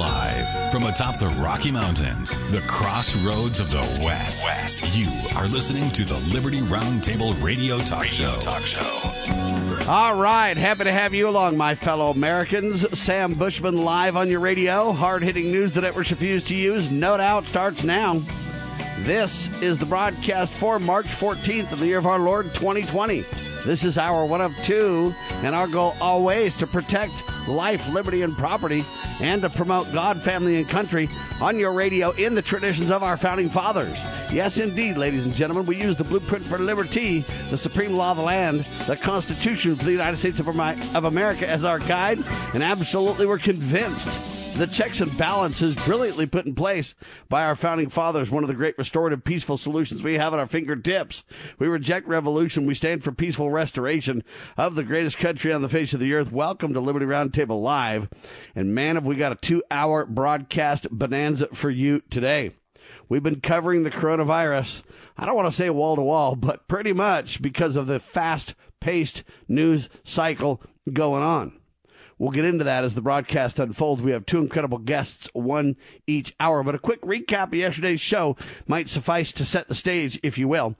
live from atop the Rocky Mountains, the crossroads of the West. West. You are listening to the Liberty Roundtable Radio Talk Radio Show. Talk Show. All right, happy to have you along, my fellow Americans. Sam Bushman live on your radio. Hard hitting news the networks refuse to use. No doubt starts now. This is the broadcast for March 14th of the year of our Lord 2020. This is our one of two, and our goal always to protect life, liberty, and property, and to promote God, family, and country on your radio in the traditions of our founding fathers. Yes, indeed, ladies and gentlemen, we use the blueprint for liberty, the supreme law of the land, the Constitution for the United States of America as our guide, and absolutely we're convinced the checks and balances brilliantly put in place by our founding fathers, one of the great restorative peaceful solutions we have at our fingertips. We reject revolution. We stand for peaceful restoration of the greatest country on the face of the earth. Welcome to Liberty Roundtable Live. And man, have we got a two hour broadcast bonanza for you today. We've been covering the coronavirus. I don't want to say wall to wall, but pretty much because of the fast paced news cycle going on. We'll get into that as the broadcast unfolds. We have two incredible guests, one each hour. But a quick recap of yesterday's show might suffice to set the stage, if you will.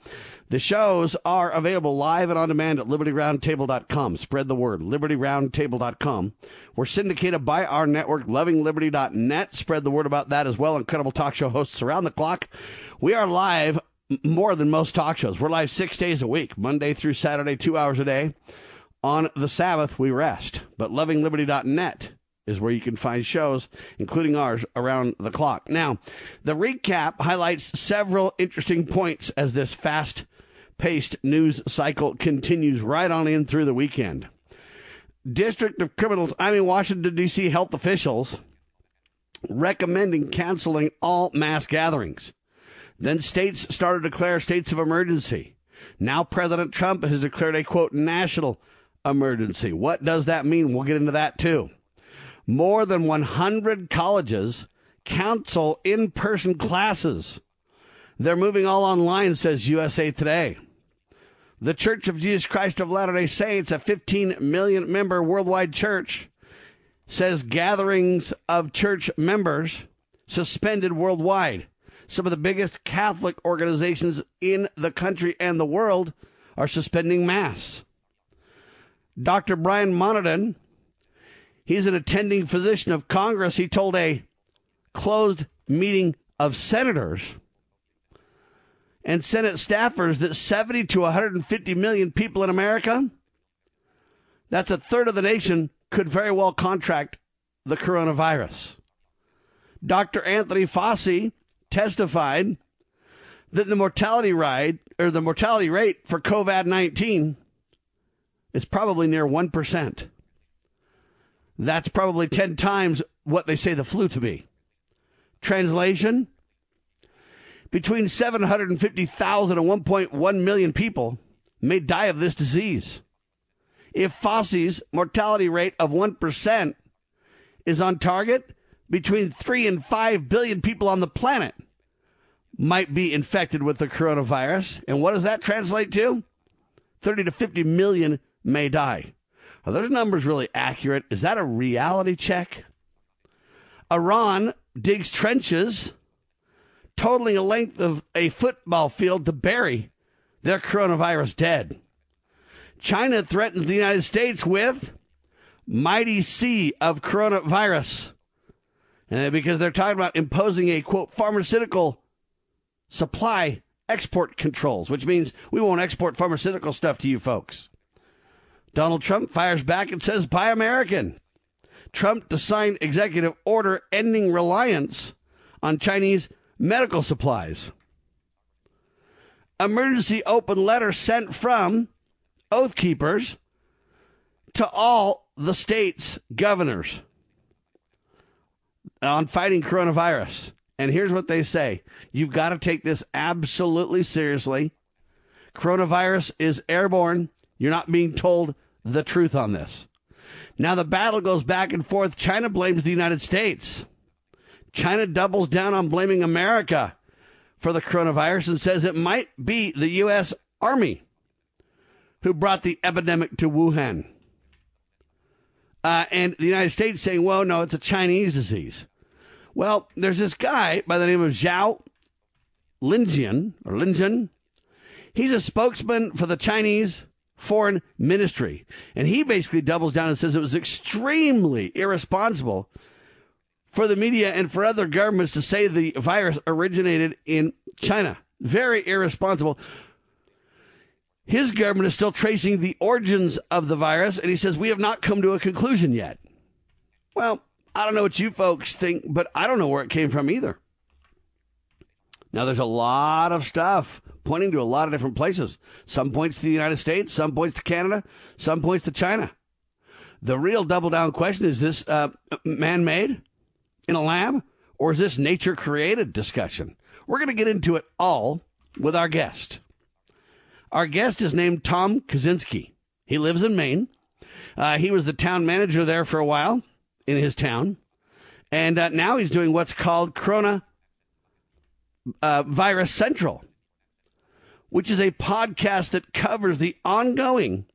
The shows are available live and on demand at libertyroundtable.com. Spread the word, libertyroundtable.com. We're syndicated by our network, lovingliberty.net. Spread the word about that as well. Incredible talk show hosts around the clock. We are live more than most talk shows. We're live six days a week, Monday through Saturday, two hours a day. On the Sabbath, we rest. But lovingliberty.net is where you can find shows, including ours, around the clock. Now, the recap highlights several interesting points as this fast paced news cycle continues right on in through the weekend. District of Criminals, I mean, Washington, D.C. health officials recommending canceling all mass gatherings. Then states started to declare states of emergency. Now President Trump has declared a quote national emergency. What does that mean? We'll get into that too. More than 100 colleges cancel in person classes. They're moving all online, says USA Today. The Church of Jesus Christ of Latter day Saints, a 15 million member worldwide church, says gatherings of church members suspended worldwide. Some of the biggest Catholic organizations in the country and the world are suspending Mass. Dr. Brian Monahan, he's an attending physician of Congress. He told a closed meeting of senators and Senate staffers that 70 to 150 million people in America, that's a third of the nation, could very well contract the coronavirus. Dr. Anthony Fauci testified that the mortality rate or the mortality rate for COVID 19 is probably near 1%. That's probably 10 times what they say the flu to be. Translation between 750,000 and 1.1 million people may die of this disease. If Fauci's mortality rate of 1% is on target, between 3 and 5 billion people on the planet might be infected with the coronavirus. And what does that translate to? 30 to 50 million may die. Are those numbers really accurate? Is that a reality check? Iran digs trenches totaling a length of a football field to bury their coronavirus dead. China threatens the United States with mighty sea of coronavirus. And because they're talking about imposing a quote pharmaceutical supply export controls, which means we won't export pharmaceutical stuff to you folks. Donald Trump fires back and says, Buy American. Trump to sign executive order ending reliance on Chinese medical supplies. Emergency open letter sent from Oath Keepers to all the state's governors on fighting coronavirus. And here's what they say You've got to take this absolutely seriously. Coronavirus is airborne. You're not being told the truth on this. Now the battle goes back and forth. China blames the United States. China doubles down on blaming America for the coronavirus and says it might be the U.S. Army who brought the epidemic to Wuhan. Uh, and the United States saying, well, no, it's a Chinese disease. Well, there's this guy by the name of Zhao Linjian or Linjian. He's a spokesman for the Chinese foreign ministry. And he basically doubles down and says it was extremely irresponsible for the media and for other governments to say the virus originated in China. Very irresponsible. His government is still tracing the origins of the virus, and he says we have not come to a conclusion yet. Well, I don't know what you folks think, but I don't know where it came from either. Now, there's a lot of stuff pointing to a lot of different places. Some points to the United States, some points to Canada, some points to China. The real double down question is this uh, man made in a lab, or is this nature created discussion? We're going to get into it all with our guest. Our guest is named Tom Kawczynski. He lives in Maine. Uh, he was the town manager there for a while in his town. And uh, now he's doing what's called Corona uh, Virus Central, which is a podcast that covers the ongoing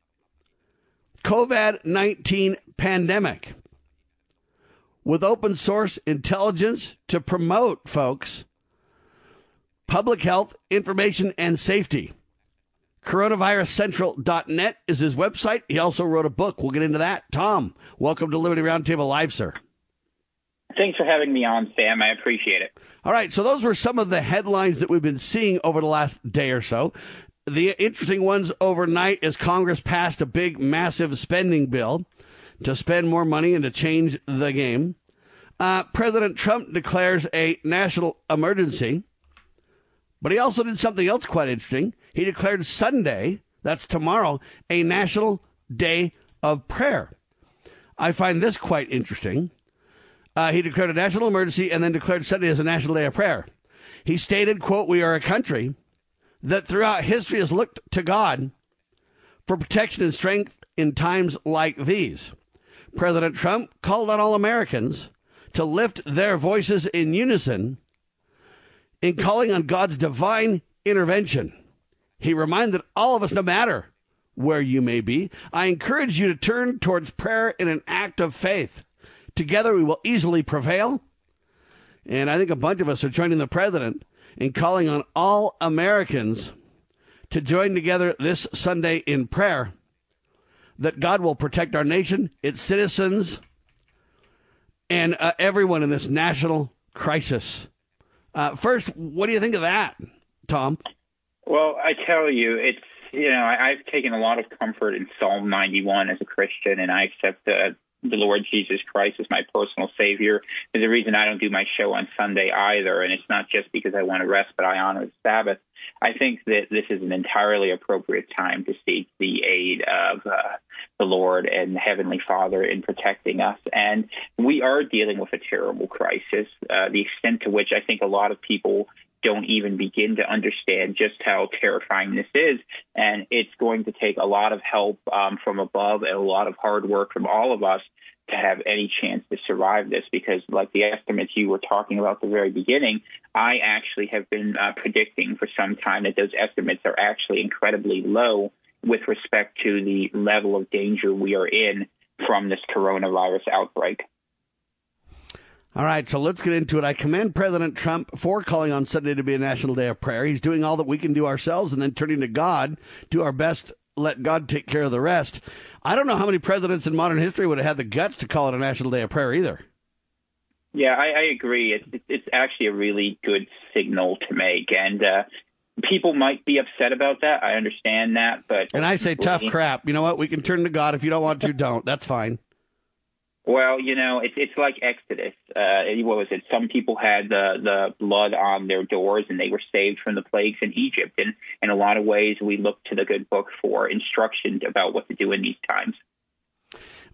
COVID 19 pandemic with open source intelligence to promote, folks, public health, information, and safety. CoronavirusCentral.net is his website. He also wrote a book. We'll get into that. Tom, welcome to Liberty Roundtable Live, sir. Thanks for having me on, Sam. I appreciate it. All right, so those were some of the headlines that we've been seeing over the last day or so. The interesting ones overnight is Congress passed a big, massive spending bill to spend more money and to change the game. Uh, President Trump declares a national emergency, but he also did something else quite interesting. He declared Sunday, that's tomorrow, a national day of prayer. I find this quite interesting. Uh, he declared a national emergency and then declared Sunday as a national day of prayer. He stated, quote, we are a country that throughout history has looked to God for protection and strength in times like these. President Trump called on all Americans to lift their voices in unison in calling on God's divine intervention. He reminded all of us, no matter where you may be, I encourage you to turn towards prayer in an act of faith. Together we will easily prevail. And I think a bunch of us are joining the president in calling on all Americans to join together this Sunday in prayer that God will protect our nation, its citizens, and uh, everyone in this national crisis. Uh, first, what do you think of that, Tom? Well, I tell you, it's you know I, I've taken a lot of comfort in Psalm 91 as a Christian, and I accept uh, the Lord Jesus Christ as my personal Savior. There's a reason I don't do my show on Sunday either, and it's not just because I want to rest, but I honor the Sabbath. I think that this is an entirely appropriate time to seek the aid of uh, the Lord and the Heavenly Father in protecting us. And we are dealing with a terrible crisis, uh, the extent to which I think a lot of people don't even begin to understand just how terrifying this is. And it's going to take a lot of help um, from above and a lot of hard work from all of us to have any chance to survive this because like the estimates you were talking about at the very beginning i actually have been uh, predicting for some time that those estimates are actually incredibly low with respect to the level of danger we are in from this coronavirus outbreak all right, so let's get into it. I commend President Trump for calling on Sunday to be a national day of prayer. He's doing all that we can do ourselves and then turning to God, do our best, let God take care of the rest. I don't know how many presidents in modern history would have had the guts to call it a national day of prayer either. Yeah, I, I agree. It's, it's actually a really good signal to make. And uh, people might be upset about that. I understand that, but and I say tough crap. You know what? We can turn to God if you don't want to. Don't. That's fine. Well, you know, it's it's like Exodus. Uh, what was it? Some people had the the blood on their doors, and they were saved from the plagues in Egypt. And in a lot of ways, we look to the good book for instructions about what to do in these times.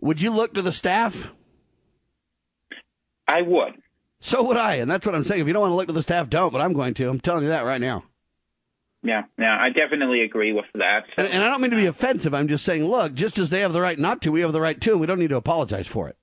Would you look to the staff? I would. So would I, and that's what I'm saying. If you don't want to look to the staff, don't. But I'm going to. I'm telling you that right now. Yeah, yeah, I definitely agree with that. So. And, and I don't mean to be offensive. I'm just saying, look, just as they have the right not to, we have the right to, and we don't need to apologize for it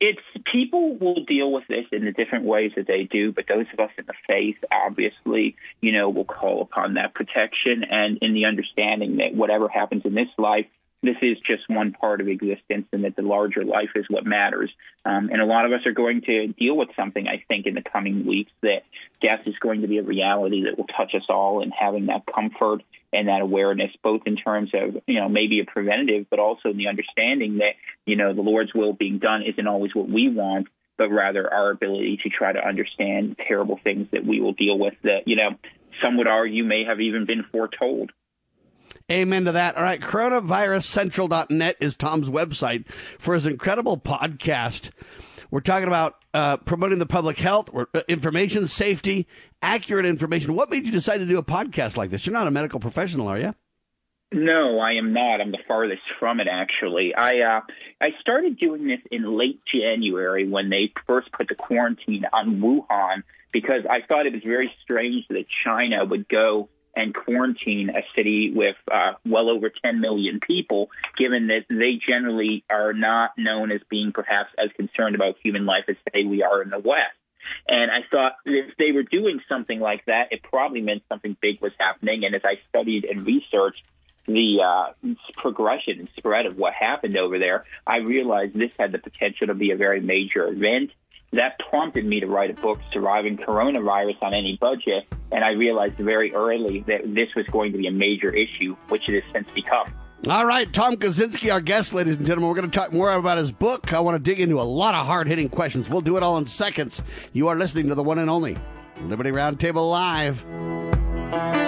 it's people will deal with this in the different ways that they do, but those of us in the faith, obviously, you know, will call upon that protection and in the understanding that whatever happens in this life this is just one part of existence and that the larger life is what matters. Um, and a lot of us are going to deal with something, I think, in the coming weeks that death is going to be a reality that will touch us all and having that comfort and that awareness, both in terms of, you know, maybe a preventative, but also in the understanding that, you know, the Lord's will being done isn't always what we want, but rather our ability to try to understand terrible things that we will deal with that, you know, some would argue may have even been foretold. Amen to that. All right, coronaviruscentral.net is Tom's website for his incredible podcast. We're talking about uh, promoting the public health, uh, information safety, accurate information. What made you decide to do a podcast like this? You're not a medical professional, are you? No, I am not. I'm the farthest from it, actually. I uh, I started doing this in late January when they first put the quarantine on Wuhan because I thought it was very strange that China would go and quarantine a city with uh, well over 10 million people, given that they generally are not known as being perhaps as concerned about human life as, say, we are in the West. And I thought if they were doing something like that, it probably meant something big was happening. And as I studied and researched the uh, progression and spread of what happened over there, I realized this had the potential to be a very major event that prompted me to write a book, Surviving Coronavirus on Any Budget. And I realized very early that this was going to be a major issue, which it has since become. All right, Tom Kawczynski, our guest, ladies and gentlemen. We're going to talk more about his book. I want to dig into a lot of hard hitting questions. We'll do it all in seconds. You are listening to the one and only Liberty Roundtable Live.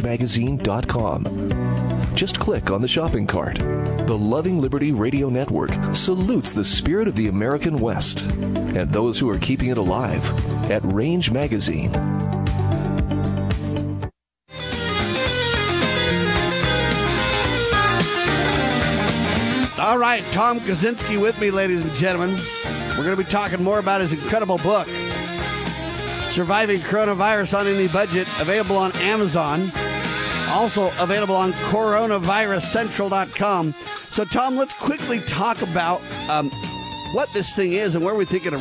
rangemagazine.com. Just click on the shopping cart. The Loving Liberty Radio Network salutes the spirit of the American West and those who are keeping it alive at Range Magazine. All right, Tom Kawczynski with me, ladies and gentlemen. We're going to be talking more about his incredible book, Surviving Coronavirus on Any Budget, available on Amazon. Also available on coronaviruscentral.com. So, Tom, let's quickly talk about um, what this thing is and where we think it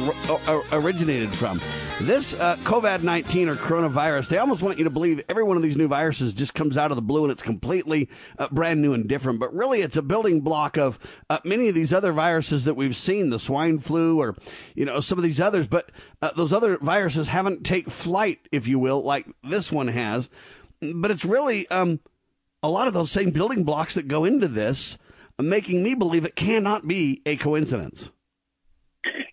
originated from. This uh, COVID 19 or coronavirus, they almost want you to believe every one of these new viruses just comes out of the blue and it's completely uh, brand new and different. But really, it's a building block of uh, many of these other viruses that we've seen, the swine flu or, you know, some of these others. But uh, those other viruses haven't take flight, if you will, like this one has. But it's really um, a lot of those same building blocks that go into this, making me believe it cannot be a coincidence.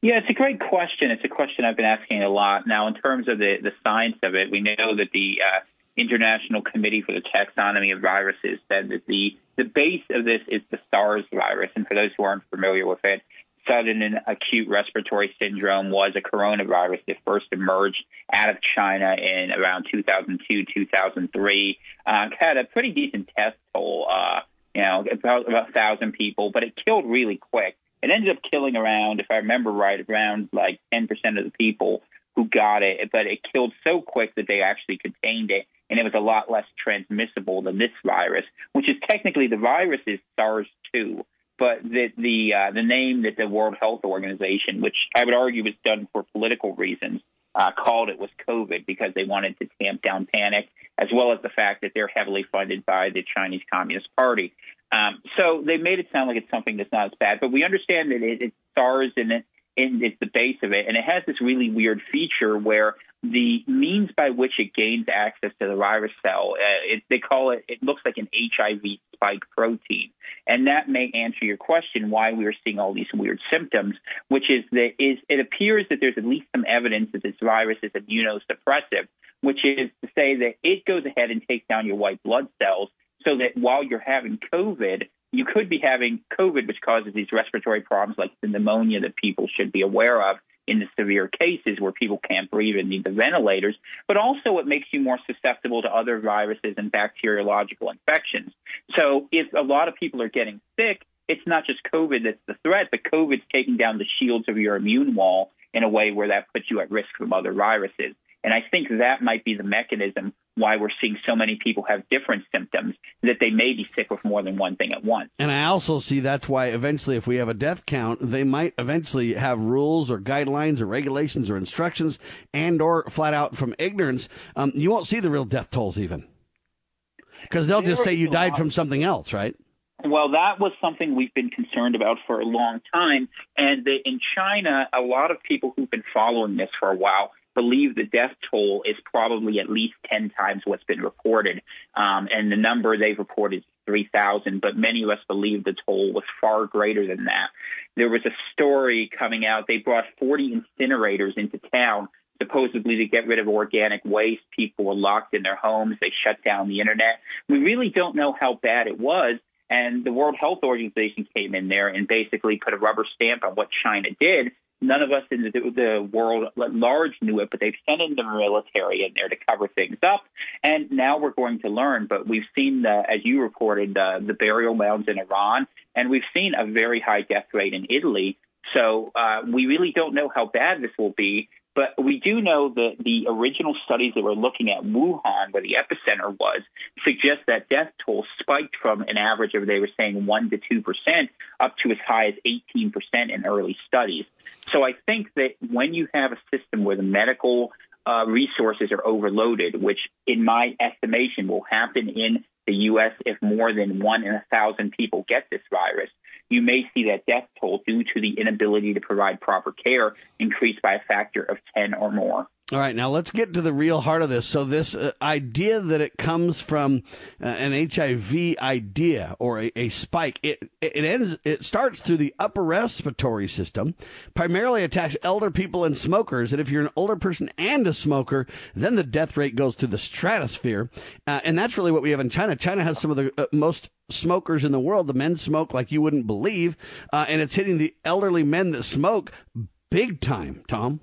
Yeah, it's a great question. It's a question I've been asking a lot. Now, in terms of the, the science of it, we know that the uh, International Committee for the Taxonomy of Viruses said that the, the base of this is the SARS virus. And for those who aren't familiar with it, sudden and acute respiratory syndrome was a coronavirus that first emerged out of China in around 2002, 2003. Uh, had a pretty decent test toll, uh, you know, about, about a thousand people, but it killed really quick. It ended up killing around, if I remember right, around like 10% of the people who got it, but it killed so quick that they actually contained it, and it was a lot less transmissible than this virus, which is technically the virus is SARS-2 but the the uh, the name that the World Health Organization, which I would argue was done for political reasons, uh, called it was COVID because they wanted to tamp down panic, as well as the fact that they're heavily funded by the Chinese Communist Party. Um, so they made it sound like it's something that's not as bad, but we understand that it, it's SARS and it, it's the base of it, and it has this really weird feature where the means by which it gains access to the virus cell, uh, it, they call it, it looks like an HIV spike protein. And that may answer your question why we are seeing all these weird symptoms, which is that is, it appears that there's at least some evidence that this virus is immunosuppressive, which is to say that it goes ahead and takes down your white blood cells so that while you're having COVID, you could be having COVID, which causes these respiratory problems like the pneumonia that people should be aware of in the severe cases where people can't breathe and need the ventilators, but also it makes you more susceptible to other viruses and bacteriological infections. So if a lot of people are getting sick, it's not just COVID that's the threat, but COVID's taking down the shields of your immune wall in a way where that puts you at risk from other viruses. And I think that might be the mechanism why we're seeing so many people have different symptoms, that they may be sick with more than one thing at once. And I also see that's why eventually, if we have a death count, they might eventually have rules or guidelines or regulations or instructions and or flat out from ignorance, um, you won't see the real death tolls even. Because they'll just say you died from something else, right? Well, that was something we've been concerned about for a long time. And the, in China, a lot of people who've been following this for a while believe the death toll is probably at least 10 times what's been reported. Um, and the number they've reported is 3,000, but many of us believe the toll was far greater than that. There was a story coming out. They brought 40 incinerators into town supposedly to get rid of organic waste. People were locked in their homes. They shut down the internet. We really don't know how bad it was. And the World Health Organization came in there and basically put a rubber stamp on what China did None of us in the, the world at large knew it, but they've sent in the military in there to cover things up. And now we're going to learn. But we've seen, the, as you reported, the, the burial mounds in Iran, and we've seen a very high death rate in Italy. So uh, we really don't know how bad this will be. But we do know that the original studies that were looking at Wuhan, where the epicenter was, suggest that death toll spiked from an average of, they were saying, 1% to 2% up to as high as 18% in early studies. So I think that when you have a system where the medical uh, resources are overloaded, which in my estimation will happen in the U.S. if more than one in a thousand people get this virus, you may see that death toll due to the inability to provide proper care increase by a factor of 10 or more. All right, now let's get to the real heart of this. So, this uh, idea that it comes from uh, an HIV idea or a, a, spike, it it ends. It starts through the upper respiratory system, primarily attacks elder people and smokers. And if you're an older person and a smoker, then the death rate goes to the stratosphere. Uh, and that's really what we have in China. China has some of the uh, most smokers in the world. The men smoke like you wouldn't believe, uh, and it's hitting the elderly men that smoke big time. Tom.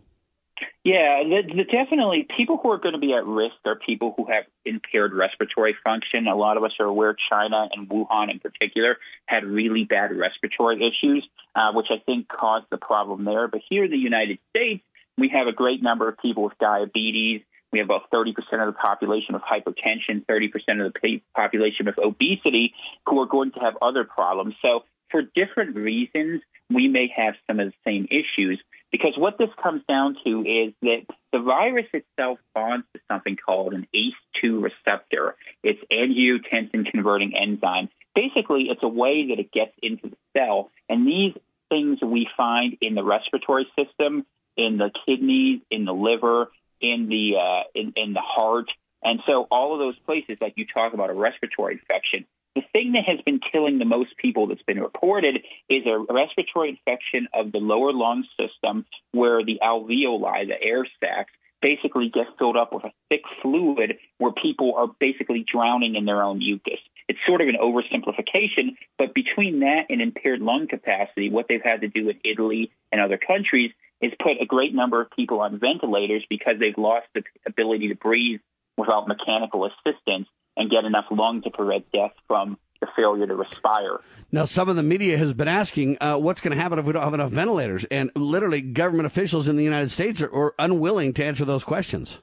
Yeah, the, the definitely people who are going to be at risk are people who have impaired respiratory function. A lot of us are aware China and Wuhan in particular had really bad respiratory issues, uh, which I think caused the problem there. But here in the United States, we have a great number of people with diabetes. We have about 30% of the population with hypertension, 30% of the population with obesity who are going to have other problems. So, for different reasons, we may have some of the same issues. Because what this comes down to is that the virus itself bonds to something called an ACE2 receptor. It's angiotensin converting enzyme. Basically, it's a way that it gets into the cell. And these things we find in the respiratory system, in the kidneys, in the liver, in the uh, in, in the heart, and so all of those places, like you talk about a respiratory infection, the thing that has been killing the most people that's been reported is a respiratory infection of the lower lung system where the alveoli, the air sacs, basically get filled up with a thick fluid where people are basically drowning in their own mucus. it's sort of an oversimplification. But between that and impaired lung capacity, what they've had to do in Italy and other countries is put a great number of people on ventilators because they've lost the ability to breathe without mechanical assistance and get enough lung to prevent death from the failure to respire. Now, some of the media has been asking uh, what's going to happen if we don't have enough ventilators, and literally, government officials in the United States are, are unwilling to answer those questions.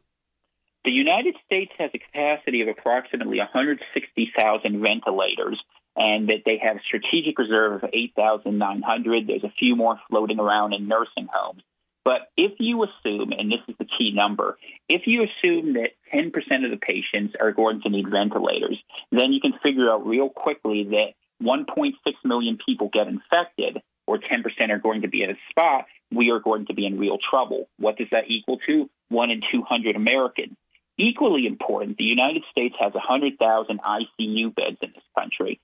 The United States has a capacity of approximately 160,000 ventilators, and that they have a strategic reserve of 8,900. There's a few more floating around in nursing homes. But if you assume, and this is the key number, if you assume that 10% of the patients are going to need ventilators, then you can figure out real quickly that 1.6 million people get infected, or 10% are going to be in a spot, we are going to be in real trouble. What does that equal to? One in 200 Americans. Equally important, the United States has 100,000 ICU beds in this country.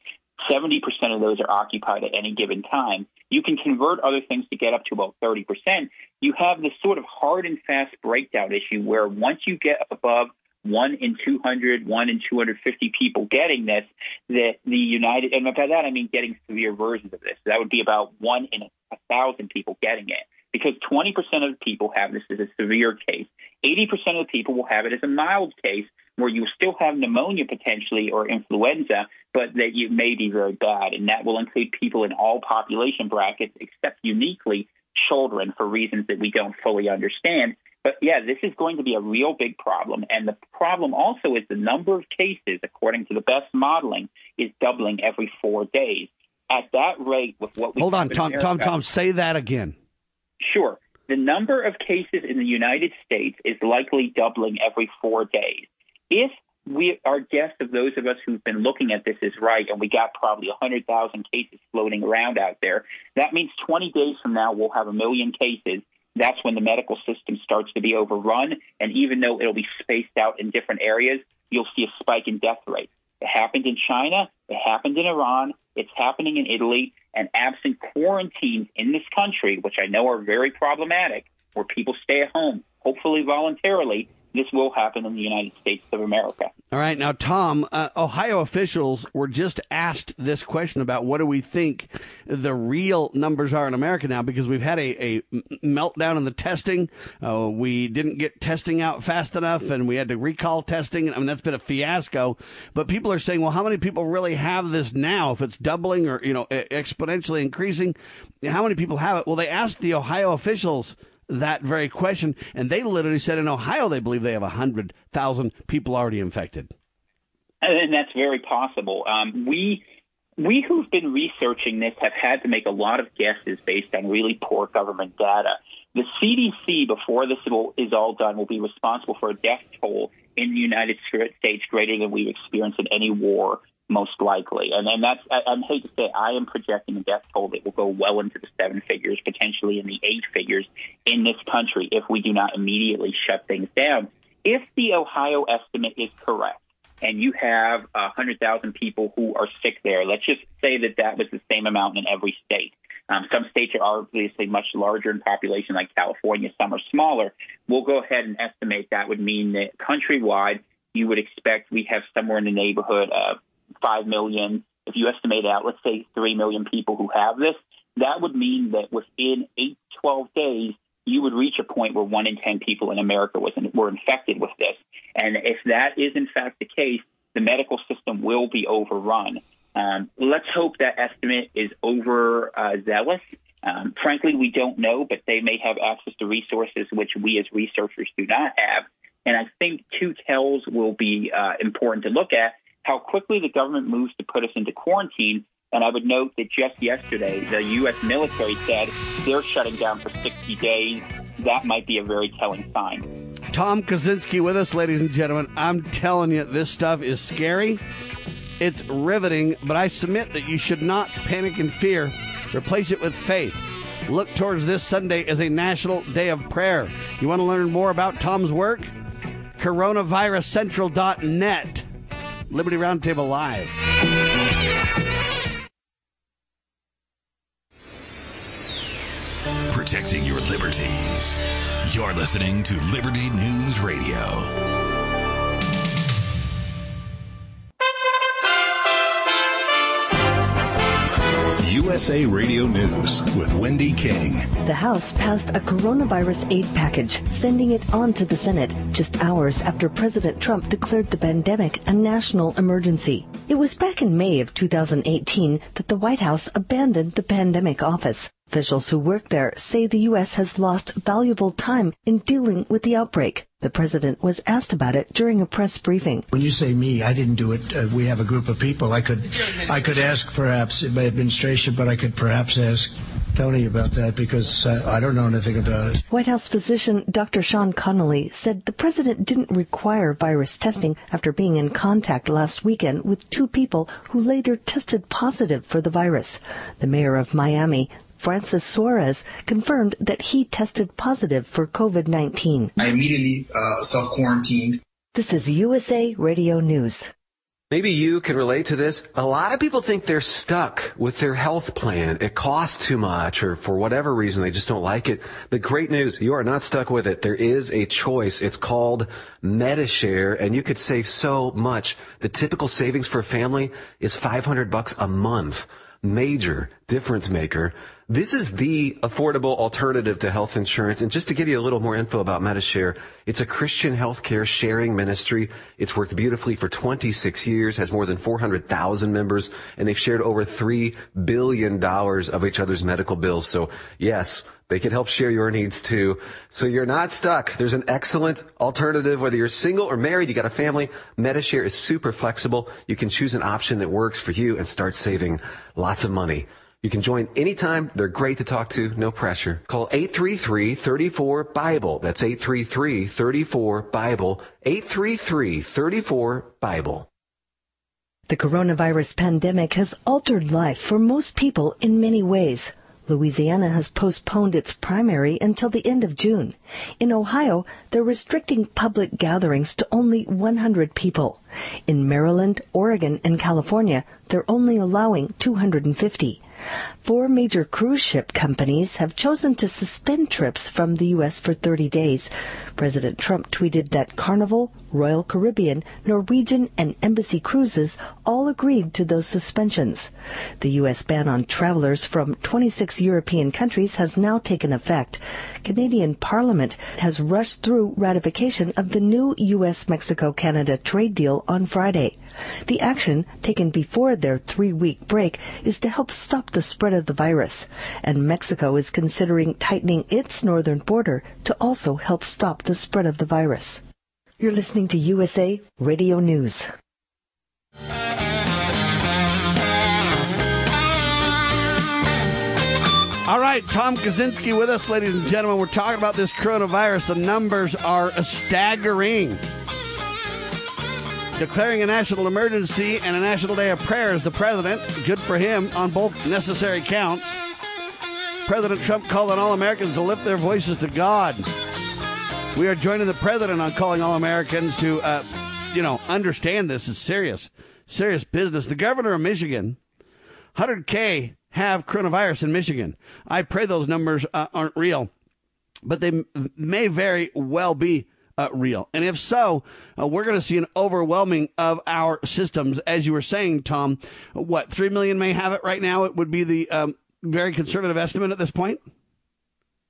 70% of those are occupied at any given time. You can convert other things to get up to about 30%. You have this sort of hard and fast breakdown issue where once you get above one in 200, one in 250 people getting this, that the United, and by that I mean getting severe versions of this. That would be about one in a thousand people getting it because 20% of the people have this as a severe case. 80% of the people will have it as a mild case where you still have pneumonia potentially or influenza, but that you may be very bad. And that will include people in all population brackets except uniquely children for reasons that we don't fully understand. But yeah, this is going to be a real big problem. And the problem also is the number of cases, according to the best modeling, is doubling every four days. At that rate, with what we hold on, Tom, America, Tom, Tom, say that again. Sure. The number of cases in the United States is likely doubling every four days. If we our guess of those of us who've been looking at this is right, and we got probably 100,000 cases floating around out there, that means 20 days from now we'll have a million cases. That's when the medical system starts to be overrun, and even though it'll be spaced out in different areas, you'll see a spike in death rates. It happened in China, it happened in Iran, it's happening in Italy, and absent quarantines in this country, which I know are very problematic, where people stay at home, hopefully voluntarily, this will happen in the United States of America. All right. Now, Tom, uh, Ohio officials were just asked this question about what do we think the real numbers are in America now because we've had a, a meltdown in the testing. Uh, we didn't get testing out fast enough and we had to recall testing. I mean, that's been a fiasco. But people are saying, well, how many people really have this now? If it's doubling or, you know, exponentially increasing, how many people have it? Well, they asked the Ohio officials that very question. And they literally said in Ohio they believe they have 100,000 people already infected. And that's very possible. Um, we we who've been researching this have had to make a lot of guesses based on really poor government data. The CDC, before this is all done, will be responsible for a death toll in the United States greater than we've experienced in any war most likely. And and that's I, I hate to say I am projecting a death toll that will go well into the seven figures, potentially in the eight figures in this country if we do not immediately shut things down. If the Ohio estimate is correct, and you have a hundred thousand people who are sick there, let's just say that that was the same amount in every state. Um, some states are obviously much larger in population, like California. Some are smaller. We'll go ahead and estimate that would mean that countrywide, you would expect we have somewhere in the neighborhood of 5 million, if you estimate out, let's say 3 million people who have this, that would mean that within 8 12 days, you would reach a point where 1 in 10 people in America was in, were infected with this. And if that is in fact the case, the medical system will be overrun. Um, let's hope that estimate is over uh. Um, frankly, we don't know, but they may have access to resources which we as researchers do not have. And I think two tells will be uh, important to look at how quickly the government moves to put us into quarantine. And I would note that just yesterday, the U.S. military said they're shutting down for 60 days. That might be a very telling sign. Tom Kawczynski with us, ladies and gentlemen. I'm telling you, this stuff is scary. It's riveting, but I submit that you should not panic and fear. Replace it with faith. Look towards this Sunday as a national day of prayer. You want to learn more about Tom's work? CoronavirusCentral.net. Liberty Roundtable Live. Protecting your liberties. You're listening to Liberty News Radio. USA Radio News with Wendy King. The House passed a coronavirus aid package, sending it on to the Senate just hours after President Trump declared the pandemic a national emergency. It was back in May of 2018 that the White House abandoned the pandemic office. Officials who work there say the U.S. has lost valuable time in dealing with the outbreak. The president was asked about it during a press briefing. When you say me, I didn't do it. Uh, we have a group of people. I could, I could ask perhaps in my administration, but I could perhaps ask Tony about that because uh, I don't know anything about it. White House physician Dr. Sean Conley said the president didn't require virus testing after being in contact last weekend with two people who later tested positive for the virus. The mayor of Miami Francis Suarez, confirmed that he tested positive for COVID 19. I immediately uh, self quarantined. This is USA Radio News. Maybe you can relate to this. A lot of people think they're stuck with their health plan. It costs too much or for whatever reason they just don't like it. The great news, you are not stuck with it. There is a choice. It's called Medi-Share and you could save so much. The typical savings for a family is 500 bucks a month. Major difference maker. This is the affordable alternative to health insurance. And just to give you a little more info about Medi-Share, it's a Christian healthcare sharing ministry. It's worked beautifully for 26 years, has more than 400,000 members, and they've shared over $3 billion of each other's medical bills. So yes, they can help share your needs too. So you're not stuck. There's an excellent alternative, whether you're single or married, you got a family. Medi-Share is super flexible. You can choose an option that works for you and start saving lots of money. You can join anytime. They're great to talk to, no pressure. Call 833-34-BIBLE. That's 833-34-BIBLE. 833-34-BIBLE. The coronavirus pandemic has altered life for most people in many ways. Louisiana has postponed its primary until the end of June. In Ohio, they're restricting public gatherings to only 100 people. In Maryland, Oregon, and California, they're only allowing 250. Four major cruise ship companies have chosen to suspend trips from the U.S. for 30 days. President Trump tweeted that Carnival, Royal Caribbean, Norwegian, and MSC Cruises all agreed to those suspensions. The U.S. ban on travelers from 26 European countries has now taken effect. Canadian Parliament has rushed through ratification of the new U.S. Mexico Canada trade deal on Friday. The action, taken before their three week break, is to help stop the spread of the virus, and Mexico is considering tightening its northern border to also help stop the spread of the virus. You're listening to USA Radio News. All right, Tom Kawczynski with us, ladies and gentlemen. We're talking about this coronavirus. The numbers are staggering declaring a national emergency and a national day of prayer prayers. The president, good for him on both necessary counts. President Trump called on all Americans to lift their voices to God. We are joining the president on calling all Americans to, uh, you know, understand this is serious, serious business. The governor of Michigan, 100K have coronavirus in Michigan. I pray those numbers uh, aren't real, but they may very well be uh, real? And if so, uh, we're going to see an overwhelming of our systems. As you were saying, Tom, what, 3 million may have it right now? It would be the um, very conservative estimate at this point?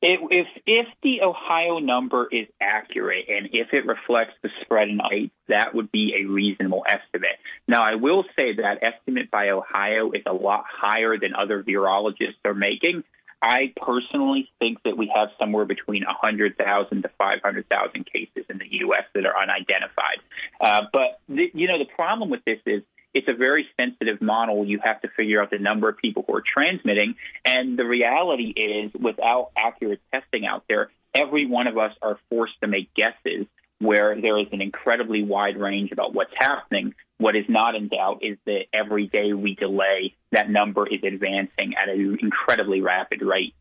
If, if if the Ohio number is accurate and if it reflects the spread in ice, that would be a reasonable estimate. Now, I will say that estimate by Ohio is a lot higher than other virologists are making. I personally think that we have somewhere between 100,000 to 500,000 cases in the U.S. that are unidentified. Uh, but, you know, the problem with this is it's a very sensitive model. You have to figure out the number of people who are transmitting. And the reality is, without accurate testing out there, every one of us are forced to make guesses where there is an incredibly wide range about what's happening. What is not in doubt is that every day we delay, that number is advancing at an incredibly rapid rate.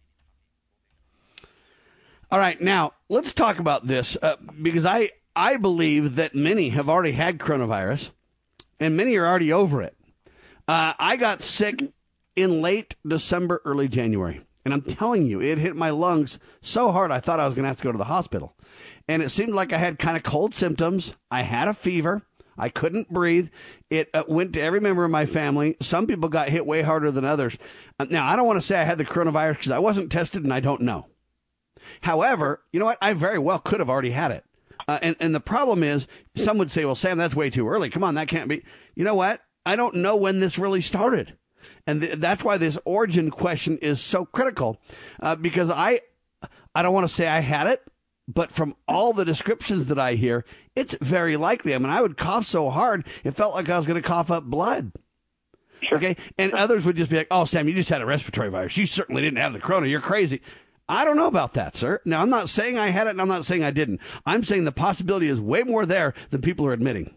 All right, now let's talk about this uh, because I I believe that many have already had coronavirus, and many are already over it. Uh, I got sick in late December, early January, and I'm telling you, it hit my lungs so hard I thought I was going to have to go to the hospital and it seemed like I had kind of cold symptoms. I had a fever. I couldn't breathe. It uh, went to every member of my family. Some people got hit way harder than others. Uh, now, I don't want to say I had the coronavirus because I wasn't tested and I don't know. However, you know what? I very well could have already had it. Uh, and, and the problem is, some would say, well, Sam, that's way too early. Come on, that can't be. You know what? I don't know when this really started. And th- that's why this origin question is so critical uh, because I, I don't want to say I had it, but from all the descriptions that I hear, it's very likely. I mean, I would cough so hard, it felt like I was going to cough up blood. Sure. Okay. And others would just be like, oh, Sam, you just had a respiratory virus. You certainly didn't have the corona. You're crazy. I don't know about that, sir. Now, I'm not saying I had it and I'm not saying I didn't. I'm saying the possibility is way more there than people are admitting.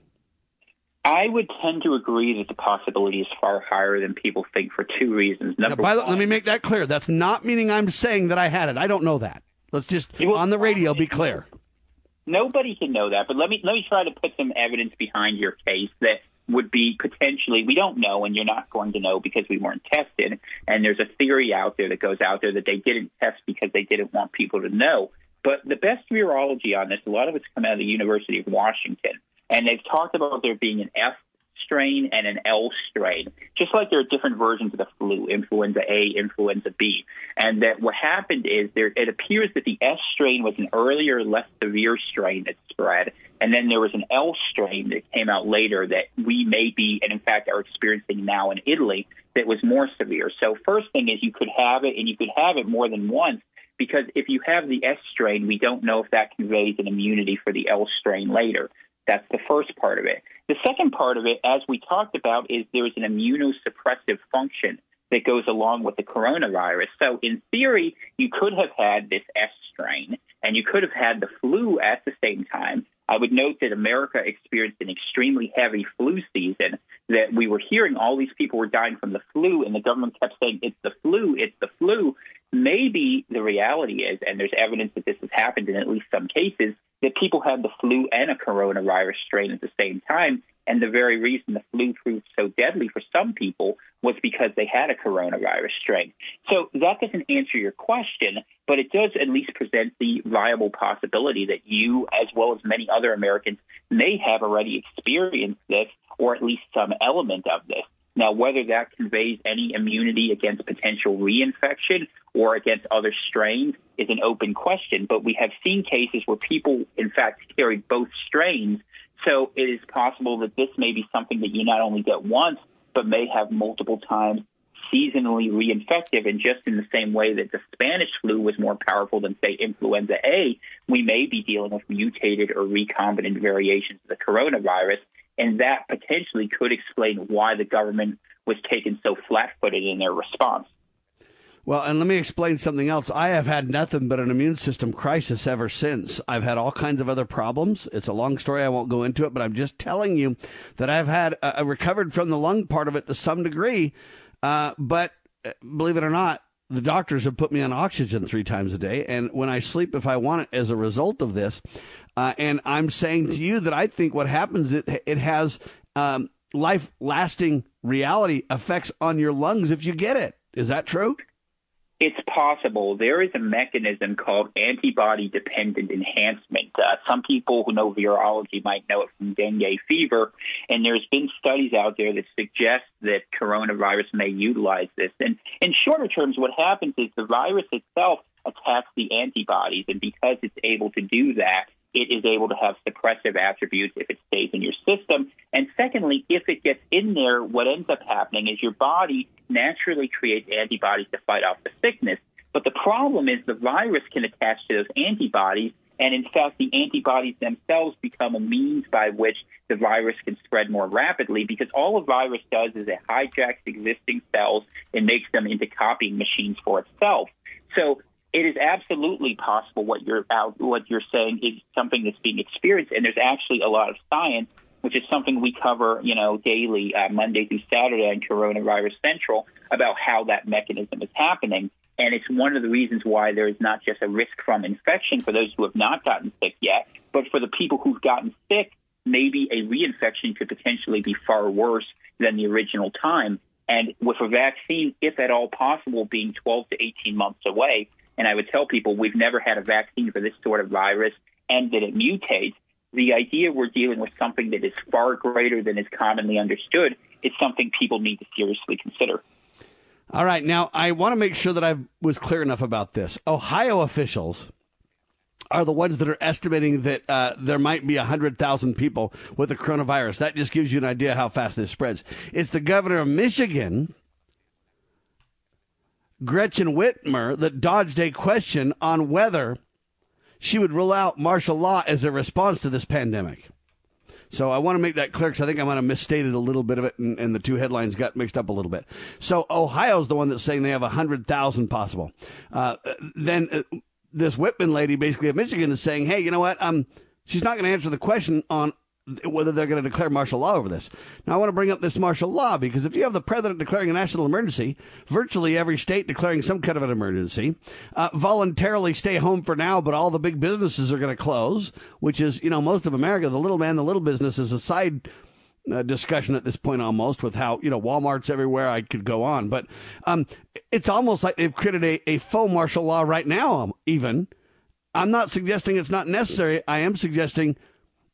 I would tend to agree that the possibility is far higher than people think for two reasons. Number now, one, the, let me make that clear. That's not meaning I'm saying that I had it. I don't know that. Let's just will, on the radio be clear. Nobody can know that, but let me let me try to put some evidence behind your case that would be potentially we don't know and you're not going to know because we weren't tested and there's a theory out there that goes out there that they didn't test because they didn't want people to know but the best virology on this a lot of it's come out of the university of washington and they've talked about there being an S strain and an L strain, just like there are different versions of the flu, influenza A, influenza B. And that what happened is there, it appears that the S strain was an earlier, less severe strain that spread. And then there was an L strain that came out later that we may be, and in fact are experiencing now in Italy, that was more severe. So, first thing is you could have it, and you could have it more than once because if you have the S strain, we don't know if that conveys an immunity for the L strain later. That's the first part of it. The second part of it, as we talked about, is there's an immunosuppressive function that goes along with the coronavirus. So, in theory, you could have had this S strain and you could have had the flu at the same time. I would note that America experienced an extremely heavy flu season, that we were hearing all these people were dying from the flu, and the government kept saying, it's the flu, it's the flu. Maybe the reality is, and there's evidence that this has happened in at least some cases, that people had the flu and a coronavirus strain at the same time. And the very reason the flu proved so deadly for some people was because they had a coronavirus strain. So that doesn't answer your question, but it does at least present the viable possibility that you, as well as many other Americans, may have already experienced this or at least some element of this. Now, whether that conveys any immunity against potential reinfection or against other strains is an open question, but we have seen cases where people, in fact, carried both strains. So it is possible that this may be something that you not only get once, but may have multiple times seasonally reinfective. And just in the same way that the Spanish flu was more powerful than, say, influenza A, we may be dealing with mutated or recombinant variations of the coronavirus and that potentially could explain why the government was taken so flat footed in their response. Well, and let me explain something else. I have had nothing but an immune system crisis ever since. I've had all kinds of other problems. It's a long story. I won't go into it, but I'm just telling you that I've had uh, recovered from the lung part of it to some degree. Uh, but uh, believe it or not, the doctors have put me on oxygen three times a day. And when I sleep, if I want it as a result of this, uh, and I'm saying to you that I think what happens, it, it has um, life lasting reality effects on your lungs if you get it. Is that true? It's possible. There is a mechanism called antibody dependent enhancement. Uh, some people who know virology might know it from dengue fever, and there's been studies out there that suggest that coronavirus may utilize this. And in shorter terms, what happens is the virus itself attacks the antibodies, and because it's able to do that, it is able to have suppressive attributes if it stays in your system. And secondly, if it gets in there, what ends up happening is your body naturally creates antibodies to fight off the sickness. But the problem is the virus can attach to those antibodies, and in fact, the antibodies themselves become a means by which the virus can spread more rapidly because all a virus does is it hijacks existing cells and makes them into copying machines for itself. So it is absolutely possible what you're what you're saying is something that's being experienced, and there's actually a lot of science, which is something we cover, you know, daily, uh, Monday through Saturday on Coronavirus Central, about how that mechanism is happening. And it's one of the reasons why there is not just a risk from infection for those who have not gotten sick yet, but for the people who've gotten sick, maybe a reinfection could potentially be far worse than the original time. And with a vaccine, if at all possible, being 12 to 18 months away, and I would tell people we've never had a vaccine for this sort of virus and that it mutates. the idea we're dealing with something that is far greater than is commonly understood is something people need to seriously consider. All right. Now, I want to make sure that I was clear enough about this. Ohio officials are the ones that are estimating that uh, there might be 100,000 people with the coronavirus. That just gives you an idea how fast this spreads. It's the governor of Michigan, Gretchen Whitmer, that dodged a question on whether she would rule out martial law as a response to this pandemic. So I want to make that clear because I think I might have misstated a little bit of it, and, and, the two headlines got mixed up a little bit. So Ohio's the one that's saying they have 100,000 possible. Uh, then uh, this Whitman lady, basically of Michigan, is saying, hey, you know what? Um, she's not going to answer the question on whether they're going to declare martial law over this. Now, I want to bring up this martial law because if you have the president declaring a national emergency, virtually every state declaring some kind of an emergency, uh, voluntarily stay home for now, but all the big businesses are going to close, which is, you know, most of America, the little man, the little business is a side uh, discussion at this point almost with how you know Walmart's everywhere. I could go on, but um, it's almost like they've created a, a faux martial law right now. Um, even I'm not suggesting it's not necessary. I am suggesting,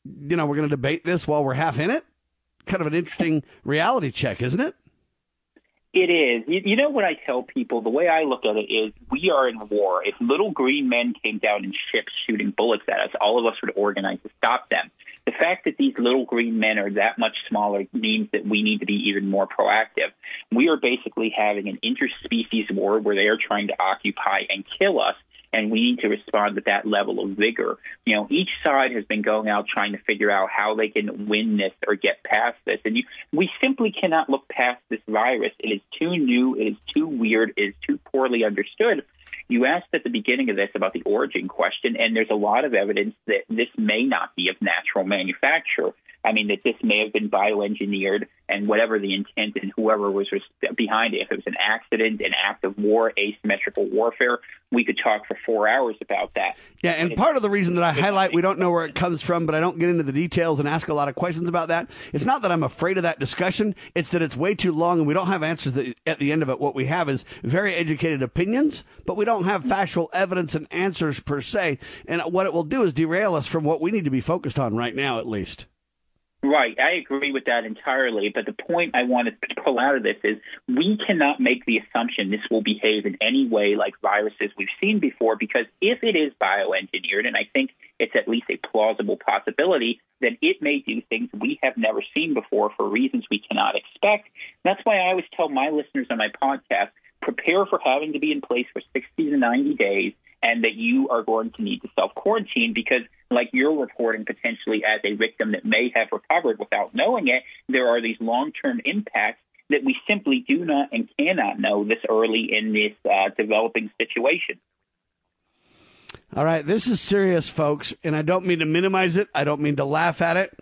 you know, we're going to debate this while we're half in it. Kind of an interesting reality check, isn't it? It is. You, know what I tell people? The way I look at it is we are in war. If little green men came down in ships shooting bullets at us, all of us would organize to stop them. The fact that these little green men are that much smaller means that we need to be even more proactive. We are basically having an interspecies war where they are trying to occupy and kill us and we need to respond with that level of vigor. You know, each side has been going out trying to figure out how they can win this or get past this, and you, we simply cannot look past this virus. It is too new, it is too weird, it is too poorly understood you asked at the beginning of this about the origin question, and there's a lot of evidence that this may not be of natural manufacture. I mean, that this may have been bioengineered, and whatever the intent and whoever was behind it, if it was an accident, an act of war, asymmetrical warfare, we could talk for four hours about that. Yeah, and, and part of the reason that I highlight we don't know where it comes from, but I don't get into the details and ask a lot of questions about that. It's not that I'm afraid of that discussion; it's that it's way too long, and we don't have answers at the end of it. What we have is very educated opinions, but we don't have factual evidence and answers per se. And what it will do is derail us from what we need to be focused on right now, at least. Right, I agree with that entirely. But the point I want to pull out of this is we cannot make the assumption this will behave in any way like viruses we've seen before, because if it is bioengineered, and I think it's at least a plausible possibility, then it may do things we have never seen before for reasons we cannot expect. That's why I always tell my listeners on my podcast prepare for having to be in place for 60 to 90 days and that you are going to need to self quarantine because like you're reporting potentially as a victim that may have recovered without knowing it, there are these long term impacts that we simply do not and cannot know this early in this uh, developing situation. All right, this is serious, folks, and I don't mean to minimize it. I don't mean to laugh at it.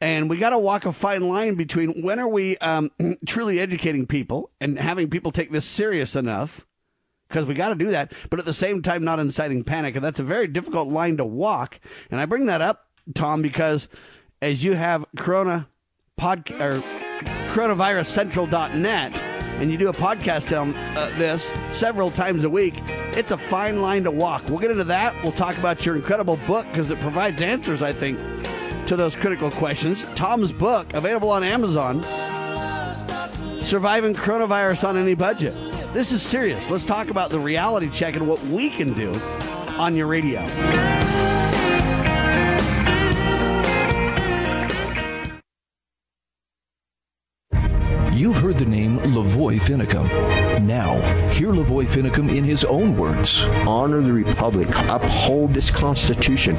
And we got to walk a fine line between when are we um, truly educating people and having people take this serious enough because we got to do that, but at the same time, not inciting panic. And that's a very difficult line to walk. And I bring that up, Tom, because as you have Corona pod or coronaviruscentral.net and you do a podcast on uh, this several times a week, it's a fine line to walk. We'll get into that. We'll talk about your incredible book because it provides answers, I think, to those critical questions. Tom's book, available on Amazon Surviving Coronavirus on Any Budget. This is serious. Let's talk about the reality check and what we can do on your radio. You've heard the name Lavoy Finicum. Now, hear Lavoy Finicum in his own words. Honor the Republic. Uphold this Constitution.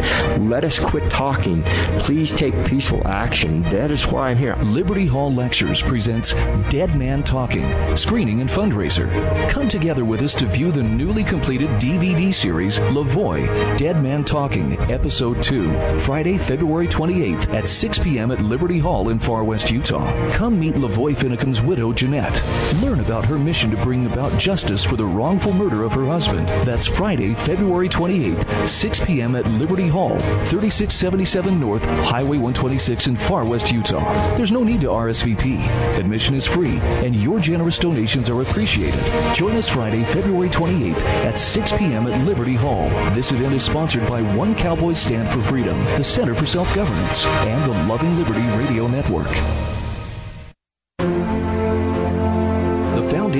Let us quit talking. Please take peaceful action. That is why I'm here. Liberty Hall Lectures presents Dead Man Talking, screening and fundraiser. Come together with us to view the newly completed DVD series, Lavoy, Dead Man Talking, Episode 2, Friday, February 28th at 6 p.m. at Liberty Hall in Farr West, Utah. Come meet Lavoy Finicum victim's widow, Jeanette. Learn about her mission to bring about justice for the wrongful murder of her husband. That's Friday, February 28th, 6 p.m. at Liberty Hall, 3677 North, Highway 126 in Farr West, Utah. There's no need to RSVP. Admission is free, and your generous donations are appreciated. Join us Friday, February 28th at 6 p.m. at Liberty Hall. This event is sponsored by One Cowboy Stand for Freedom, the Center for Self Governance, and the Loving Liberty Radio Network.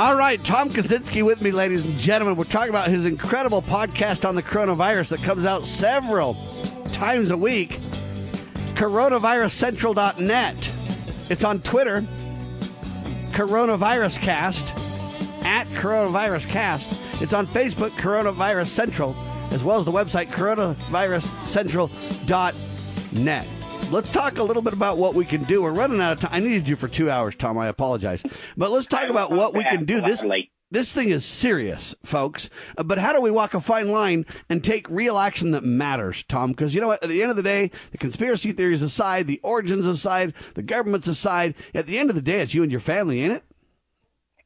All right, Tom Kawczynski with me, ladies and gentlemen. We're talking about his incredible podcast on the coronavirus that comes out several times a week. CoronavirusCentral.net. It's on Twitter, CoronavirusCast, at CoronavirusCast. It's on Facebook, Coronavirus Central, as well as the website, CoronavirusCentral.net let's talk a little bit about what we can do. We're running out of time. I needed you for two hours, Tom. I apologize. But let's talk about what we can do. This this thing is serious, folks. Uh, but how do we walk a fine line and take real action that matters, Tom? Because you know what? At the end of the day, the conspiracy theories aside, the origins aside, the governments aside, at the end of the day, it's you and your family, ain't it?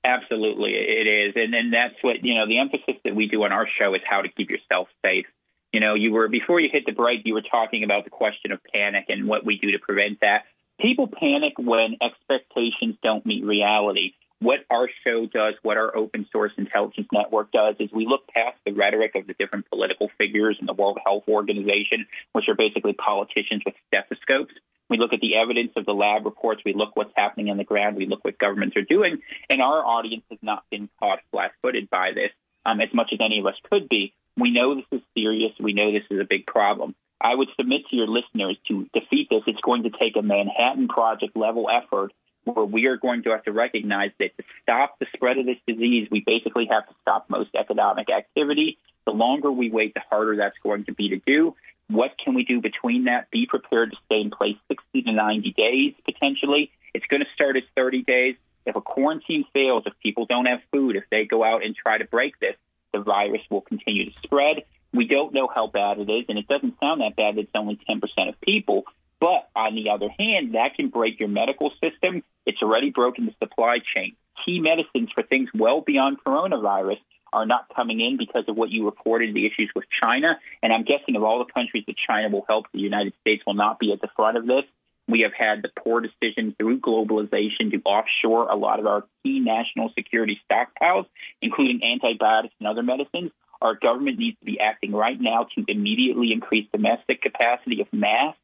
Absolutely, it is, and and that's what you know. The emphasis that we do on our show is how to keep yourself safe. You know, you were before you hit the break, you were talking about the question of panic and what we do to prevent that. People panic when expectations don't meet reality. What our show does, what our open source intelligence network does, is we look past the rhetoric of the different political figures in the World Health Organization, which are basically politicians with stethoscopes. We look at the evidence of the lab reports. We look what's happening on the ground. We look what governments are doing. And our audience has not been caught flat footed by this um, as much as any of us could be. We know this is serious. We know this is a big problem. I would submit to your listeners to defeat this, it's going to take a Manhattan Project level effort where we are going to have to recognize that to stop the spread of this disease, we basically have to stop most economic activity. The longer we wait, the harder that's going to be to do. What can we do between that? Be prepared to stay in place 60 to 90 days potentially. It's going to start as 30 days. If a quarantine fails, if people don't have food, if they go out and try to break this, the virus will continue to spread. We don't know how bad it is, and it doesn't sound that bad it's only 10% of people. But on the other hand, that can break your medical system. It's already broken the supply chain. Key medicines for things well beyond coronavirus are not coming in because of what you reported the issues with China. And I'm guessing of all the countries that China will help, the United States will not be at the front of this. We have had the poor decision through globalization to offshore a lot of our key national security stockpiles, including antibiotics and other medicines. Our government needs to be acting right now to immediately increase domestic capacity of masks,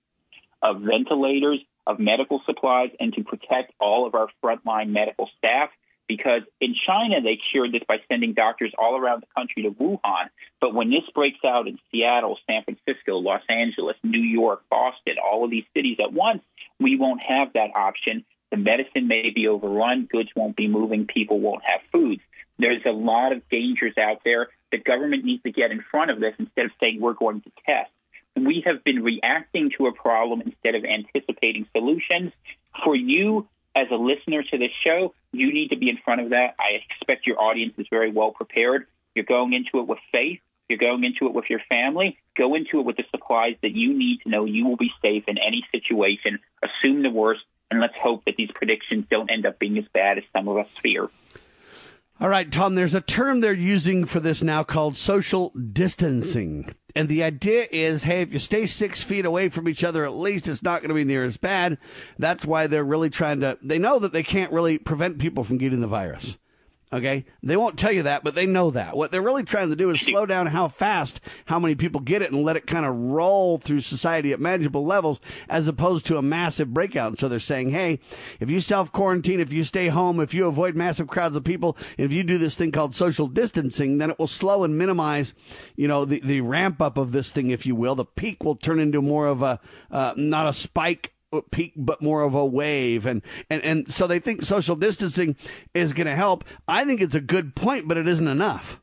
of ventilators, of medical supplies, and to protect all of our frontline medical staff because in China they cured this by sending doctors all around the country to Wuhan. But when this breaks out in Seattle, San Francisco, Los Angeles, New York, Boston, all of these cities at once, we won't have that option. The medicine may be overrun, goods won't be moving, people won't have food. There's a lot of dangers out there. The government needs to get in front of this instead of saying we're going to test. We have been reacting to a problem instead of anticipating solutions. For you as a listener to this show, you need to be in front of that. I expect your audience is very well prepared. You're going into it with faith. You're going into it with your family. Go into it with the supplies that you need to know you will be safe in any situation. Assume the worst, and let's hope that these predictions don't end up being as bad as some of us fear. All right, Tom, there's a term they're using for this now called social distancing. And the idea is, hey, if you stay six feet away from each other, at least it's not going to be near as bad. That's why they're really trying to, they know that they can't really prevent people from getting the virus. Okay. They won't tell you that, but they know that. What they're really trying to do is slow down how fast, how many people get it and let it kind of roll through society at manageable levels as opposed to a massive breakout. And so they're saying, hey, if you self quarantine, if you stay home, if you avoid massive crowds of people, if you do this thing called social distancing, then it will slow and minimize, you know, the, the ramp up of this thing, if you will. The peak will turn into more of a, uh, not a spike peak, but more of a wave. And, and, and so they think social distancing is going to help. I think it's a good point, but it isn't enough.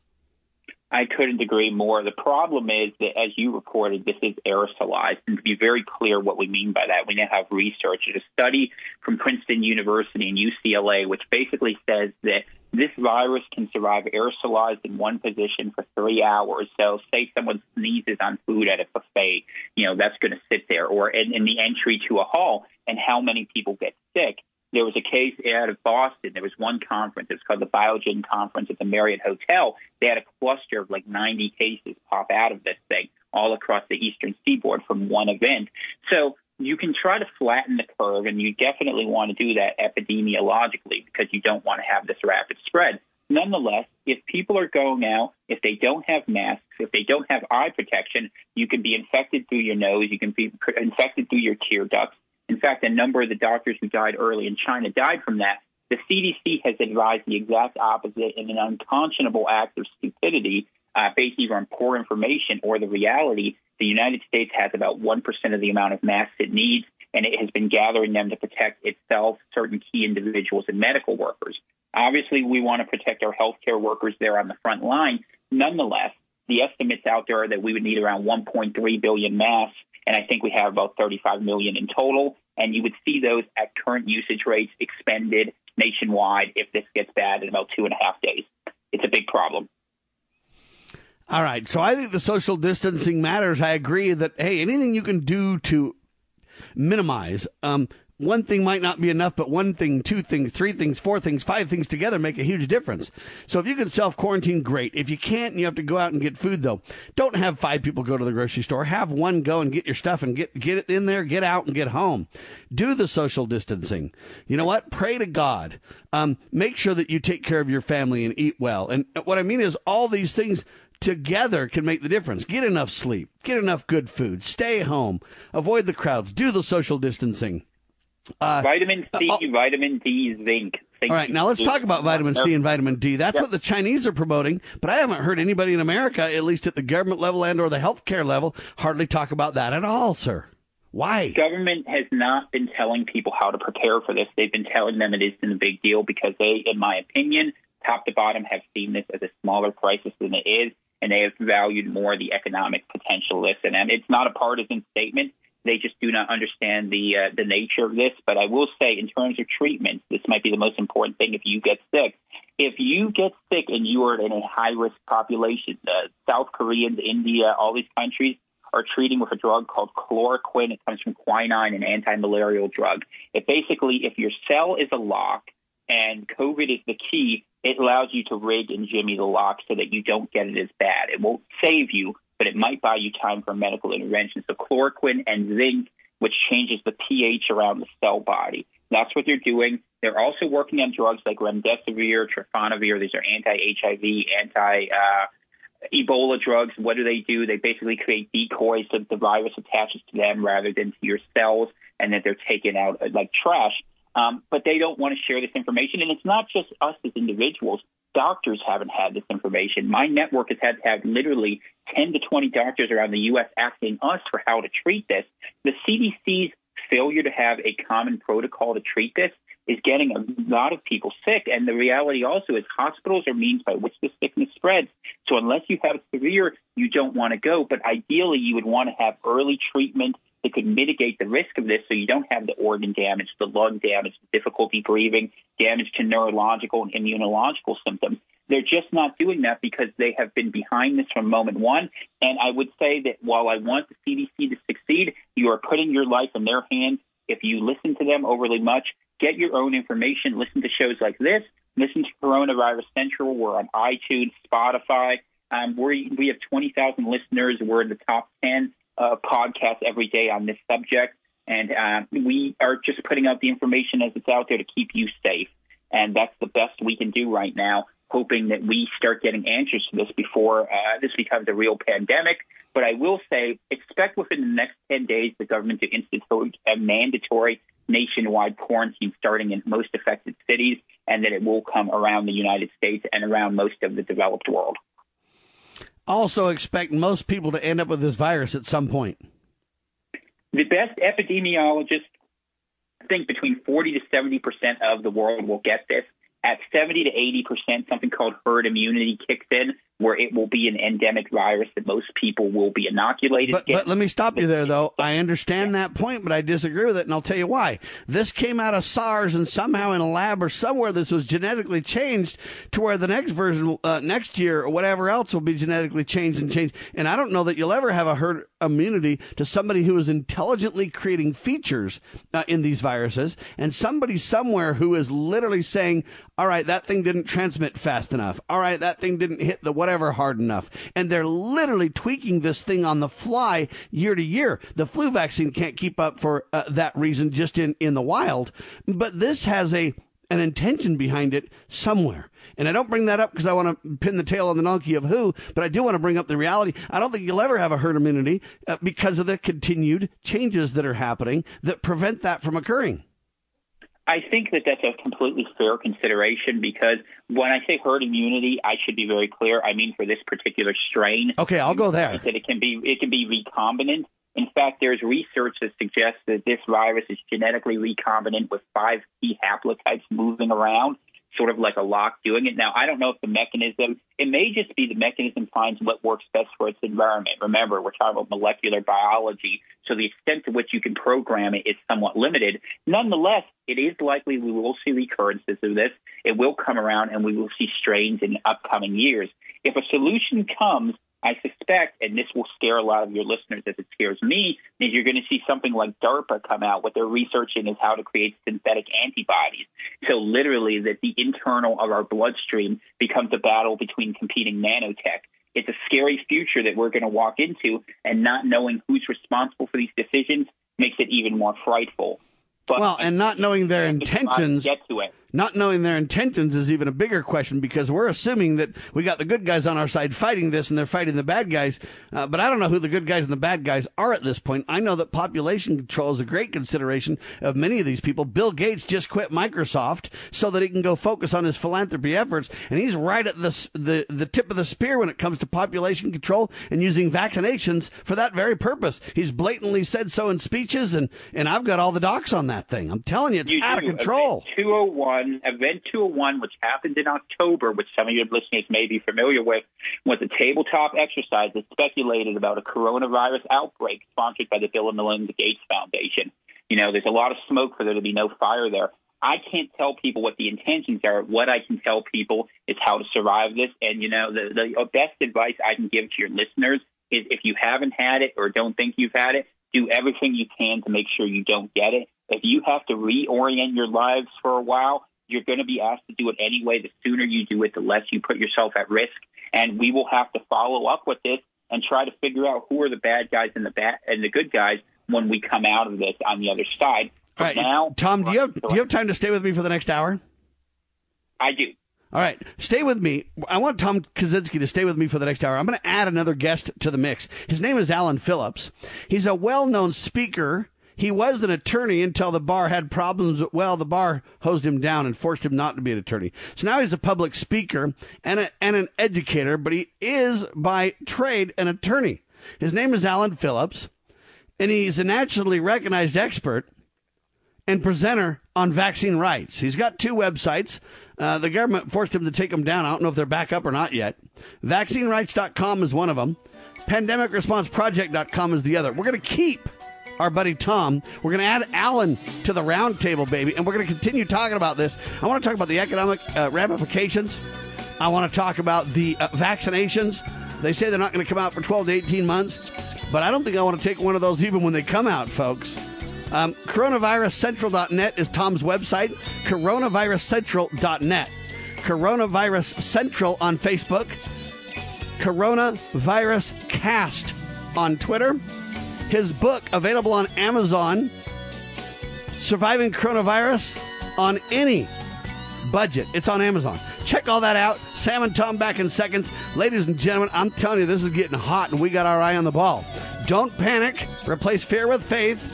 I couldn't agree more. The problem is that, as you reported, this is aerosolized. And to be very clear what we mean by that, we now have research. a study from Princeton University and UCLA, which basically says that this virus can survive aerosolized in one position for three hours. So, say someone sneezes on food at a buffet, you know, that's going to sit there, or in, in the entry to a hall, and how many people get sick. There was a case out of Boston. There was one conference. It was called the Biogen Conference at the Marriott Hotel. They had a cluster of like 90 cases pop out of this thing all across the eastern seaboard from one event. So you can try to flatten the curve, and you definitely want to do that epidemiologically because you don't want to have this rapid spread. Nonetheless, if people are going out, if they don't have masks, if they don't have eye protection, you can be infected through your nose, you can be infected through your tear ducts. In fact, a number of the doctors who died early in China died from that. The CDC has advised the exact opposite in an unconscionable act of stupidity uh, based either on poor information or the reality the United States has about 1% of the amount of masks it needs, and it has been gathering them to protect itself, certain key individuals, and medical workers. Obviously, we want to protect our healthcare workers there on the front line. Nonetheless, the estimates out there are that we would need around 1.3 billion masks, and I think we have about 35 million in total. And you would see those at current usage rates expended nationwide if this gets bad in about two and a half days. It's a big problem. All right. So I think the social distancing matters. I agree that, hey, anything you can do to minimize, um, one thing might not be enough, but one thing, two things, three things, four things, five things together make a huge difference. So if you can self quarantine, great. If you can't and you have to go out and get food, though, don't have five people go to the grocery store. Have one go and get your stuff and get, get it in there, get out and get home. Do the social distancing. You know what? Pray to God. Um, make sure that you take care of your family and eat well. And what I mean is all these things together can make the difference. Get enough sleep, get enough good food, stay home, avoid the crowds, do the social distancing. Uh, vitamin C, uh, vitamin D, zinc. All right, now let's talk about vitamin C and vitamin D. That's yep. what the Chinese are promoting, but I haven't heard anybody in America, at least at the government level and or the healthcare level, hardly talk about that at all, sir. Why? Government has not been telling people how to prepare for this. They've been telling them it isn't a big deal because they, in my opinion, top to bottom, have seen this as a smaller crisis than it is and they have valued more the economic potential of. And, and it's not a partisan statement. They just do not understand the uh, the nature of this. But I will say, in terms of treatment, this might be the most important thing. If you get sick, if you get sick and you are in a high risk population, uh, South Koreans, India, all these countries are treating with a drug called chloroquine. It comes from quinine, an anti-malarial drug. It basically, if your cell is a lock and COVID is the key, it allows you to rig and jimmy the lock so that you don't get it as bad. It won't save you, but it might buy you time for medical intervention. So chloroquine and zinc, which changes the pH around the cell body. That's what they're doing. They're also working on drugs like remdesivir, trifonavir. These are anti-HIV, anti uh, Ebola drugs. What do they do? They basically create decoys so that the virus attaches to them rather than to your cells, and that they're taken out like trash. Um, but they don't want to share this information. And it's not just us as individuals. Doctors haven't had this information. My network has had to have literally 10 to 20 doctors around the U.S. asking us for how to treat this. The CDC's failure to have a common protocol to treat this is getting a lot of people sick. And the reality also is hospitals are means by which the sickness spreads. So unless you have severe, you don't want to go. But ideally, you would want to have early treatment that could mitigate the risk of this so you don't have the organ damage, the lung damage, difficulty breathing, damage to neurological and immunological symptoms. They're just not doing that because they have been behind this from moment one. And I would say that while I want the CDC to succeed, you are putting your life in their hands. If you listen to them overly much, get your own information, listen to shows like this, Listen to Coronavirus Central. We're on iTunes, Spotify. Um, we we have 20,000 listeners. We're in the top 10 uh, podcasts every day on this subject. And uh, we are just putting out the information as it's out there to keep you safe. And that's the best we can do right now, hoping that we start getting answers to this before uh, this becomes a real pandemic. But I will say, expect within the next 10 days the government to institute a mandatory nationwide quarantine starting in most affected cities, and that it will come around the United States and around most of the developed world. Also, expect most people to end up with this virus at some point. The best epidemiologists think between 40 to 70 percent of the world will get this. At 70 to 80 percent, something called herd immunity kicks in, where it will be an endemic virus that most people will be inoculated. But, but let me stop you there, though. I understand that point, but I disagree with it, and I'll tell you why. This came out of SARS, and somehow in a lab or somewhere this was genetically changed to where the next version, uh, next year or whatever else, will be genetically changed and changed. And I don't know that you'll ever have a herd immunity to somebody who is intelligently creating features uh, in these viruses, and somebody somewhere who is literally saying, "All right, that thing didn't transmit fast enough. All right, that thing didn't hit the whatever hard enough. And they're literally tweaking this thing on the fly year to year. The flu vaccine can't keep up for uh, that reason just in, in the wild. But this has a an intention behind it somewhere. And I don't bring that up because I want to pin the tail on the donkey of who, but I do want to bring up the reality. I don't think you'll ever have a herd immunity uh, because of the continued changes that are happening that prevent that from occurring. I think that that's a completely fair consideration because when I say herd immunity, I should be very clear. I mean for this particular strain. Okay, I'll go there. That it can be it can be recombinant. In fact, there's research that suggests that this virus is genetically recombinant with five key haplotypes moving around sort of like a lock doing it. Now, I don't know if the mechanism, it may just be the mechanism finds what works best for its environment. Remember, we're talking about molecular biology, so the extent to which you can program it is somewhat limited. Nonetheless, it is likely we will see recurrences of this. It will come around and we will see strains in upcoming years. If a solution comes I suspect, and this will scare a lot of your listeners as it scares me, is you're going to see something like DARPA come out. What they're researching is how to create synthetic antibodies. So literally that the internal of our bloodstream becomes a battle between competing nanotech. It's a scary future that we're going to walk into, and not knowing who's responsible for these decisions makes it even more frightful. But well, and not knowing their intentions. Get to it not knowing their intentions is even a bigger question because we're assuming that we got the good guys on our side fighting this and they're fighting the bad guys. Uh, but I don't know who the good guys and the bad guys are at this point. I know that population control is a great consideration of many of these people. Bill Gates just quit Microsoft so that he can go focus on his philanthropy efforts. And he's right at the, the, the tip of the spear when it comes to population control and using vaccinations for that very purpose. He's blatantly said so in speeches, and, and I've got all the docs on that thing. I'm telling you, it's you out do. of control. 201 on Event 201, which happened in October, which some of your listeners may be familiar with, was a tabletop exercise that speculated about a coronavirus outbreak sponsored by the Bill and Melinda Gates Foundation. You know, there's a lot of smoke for there to be no fire there. I can't tell people what the intentions are. What I can tell people is how to survive this. And, you know, the, the best advice I can give to your listeners is if you haven't had it or don't think you've had it, do everything you can to make sure you don't get it. If you have to reorient your lives for a while, you're going to be asked to do it anyway. The sooner you do it, the less you put yourself at risk. And we will have to follow up with this and try to figure out who are the bad guys and the bad and the good guys when we come out of this on the other side. All right, now, Tom, do you have do you have time to stay with me for the next hour? I do. All right, stay with me. I want Tom Kawczynski to stay with me for the next hour. I'm going to add another guest to the mix. His name is Alan Phillips. He's a well-known speaker he was an attorney until the bar had problems. Well, the bar hosed him down and forced him not to be an attorney. So now he's a public speaker and, a, and an educator, but he is by trade an attorney. His name is Alan Phillips, and he's a nationally recognized expert and presenter on vaccine rights. He's got two websites. Uh, the government forced him to take them down. I don't know if they're back up or not yet. VaccineRights.com is one of them. PandemicResponseProject.com is the other. We're going to keep our buddy Tom. We're going to add Alan to the roundtable, baby, and we're going to continue talking about this. I want to talk about the economic uh, ramifications. I want to talk about the uh, vaccinations. They say they're not going to come out for 12 to 18 months, but I don't think I want to take one of those even when they come out, folks. Um, coronaviruscentral.net is Tom's website, coronaviruscentral.net. Coronavirus Central on Facebook, Coronavirus Cast on Twitter. His book available on Amazon, Surviving Coronavirus on any budget. It's on Amazon. Check all that out. Sam and Tom back in seconds. Ladies and gentlemen, I'm telling you, this is getting hot and we got our eye on the ball. Don't panic. Replace fear with faith.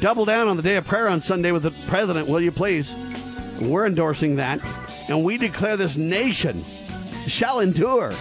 Double down on the day of prayer on Sunday with the president, will you please? We're endorsing that. And we declare this nation shall endure.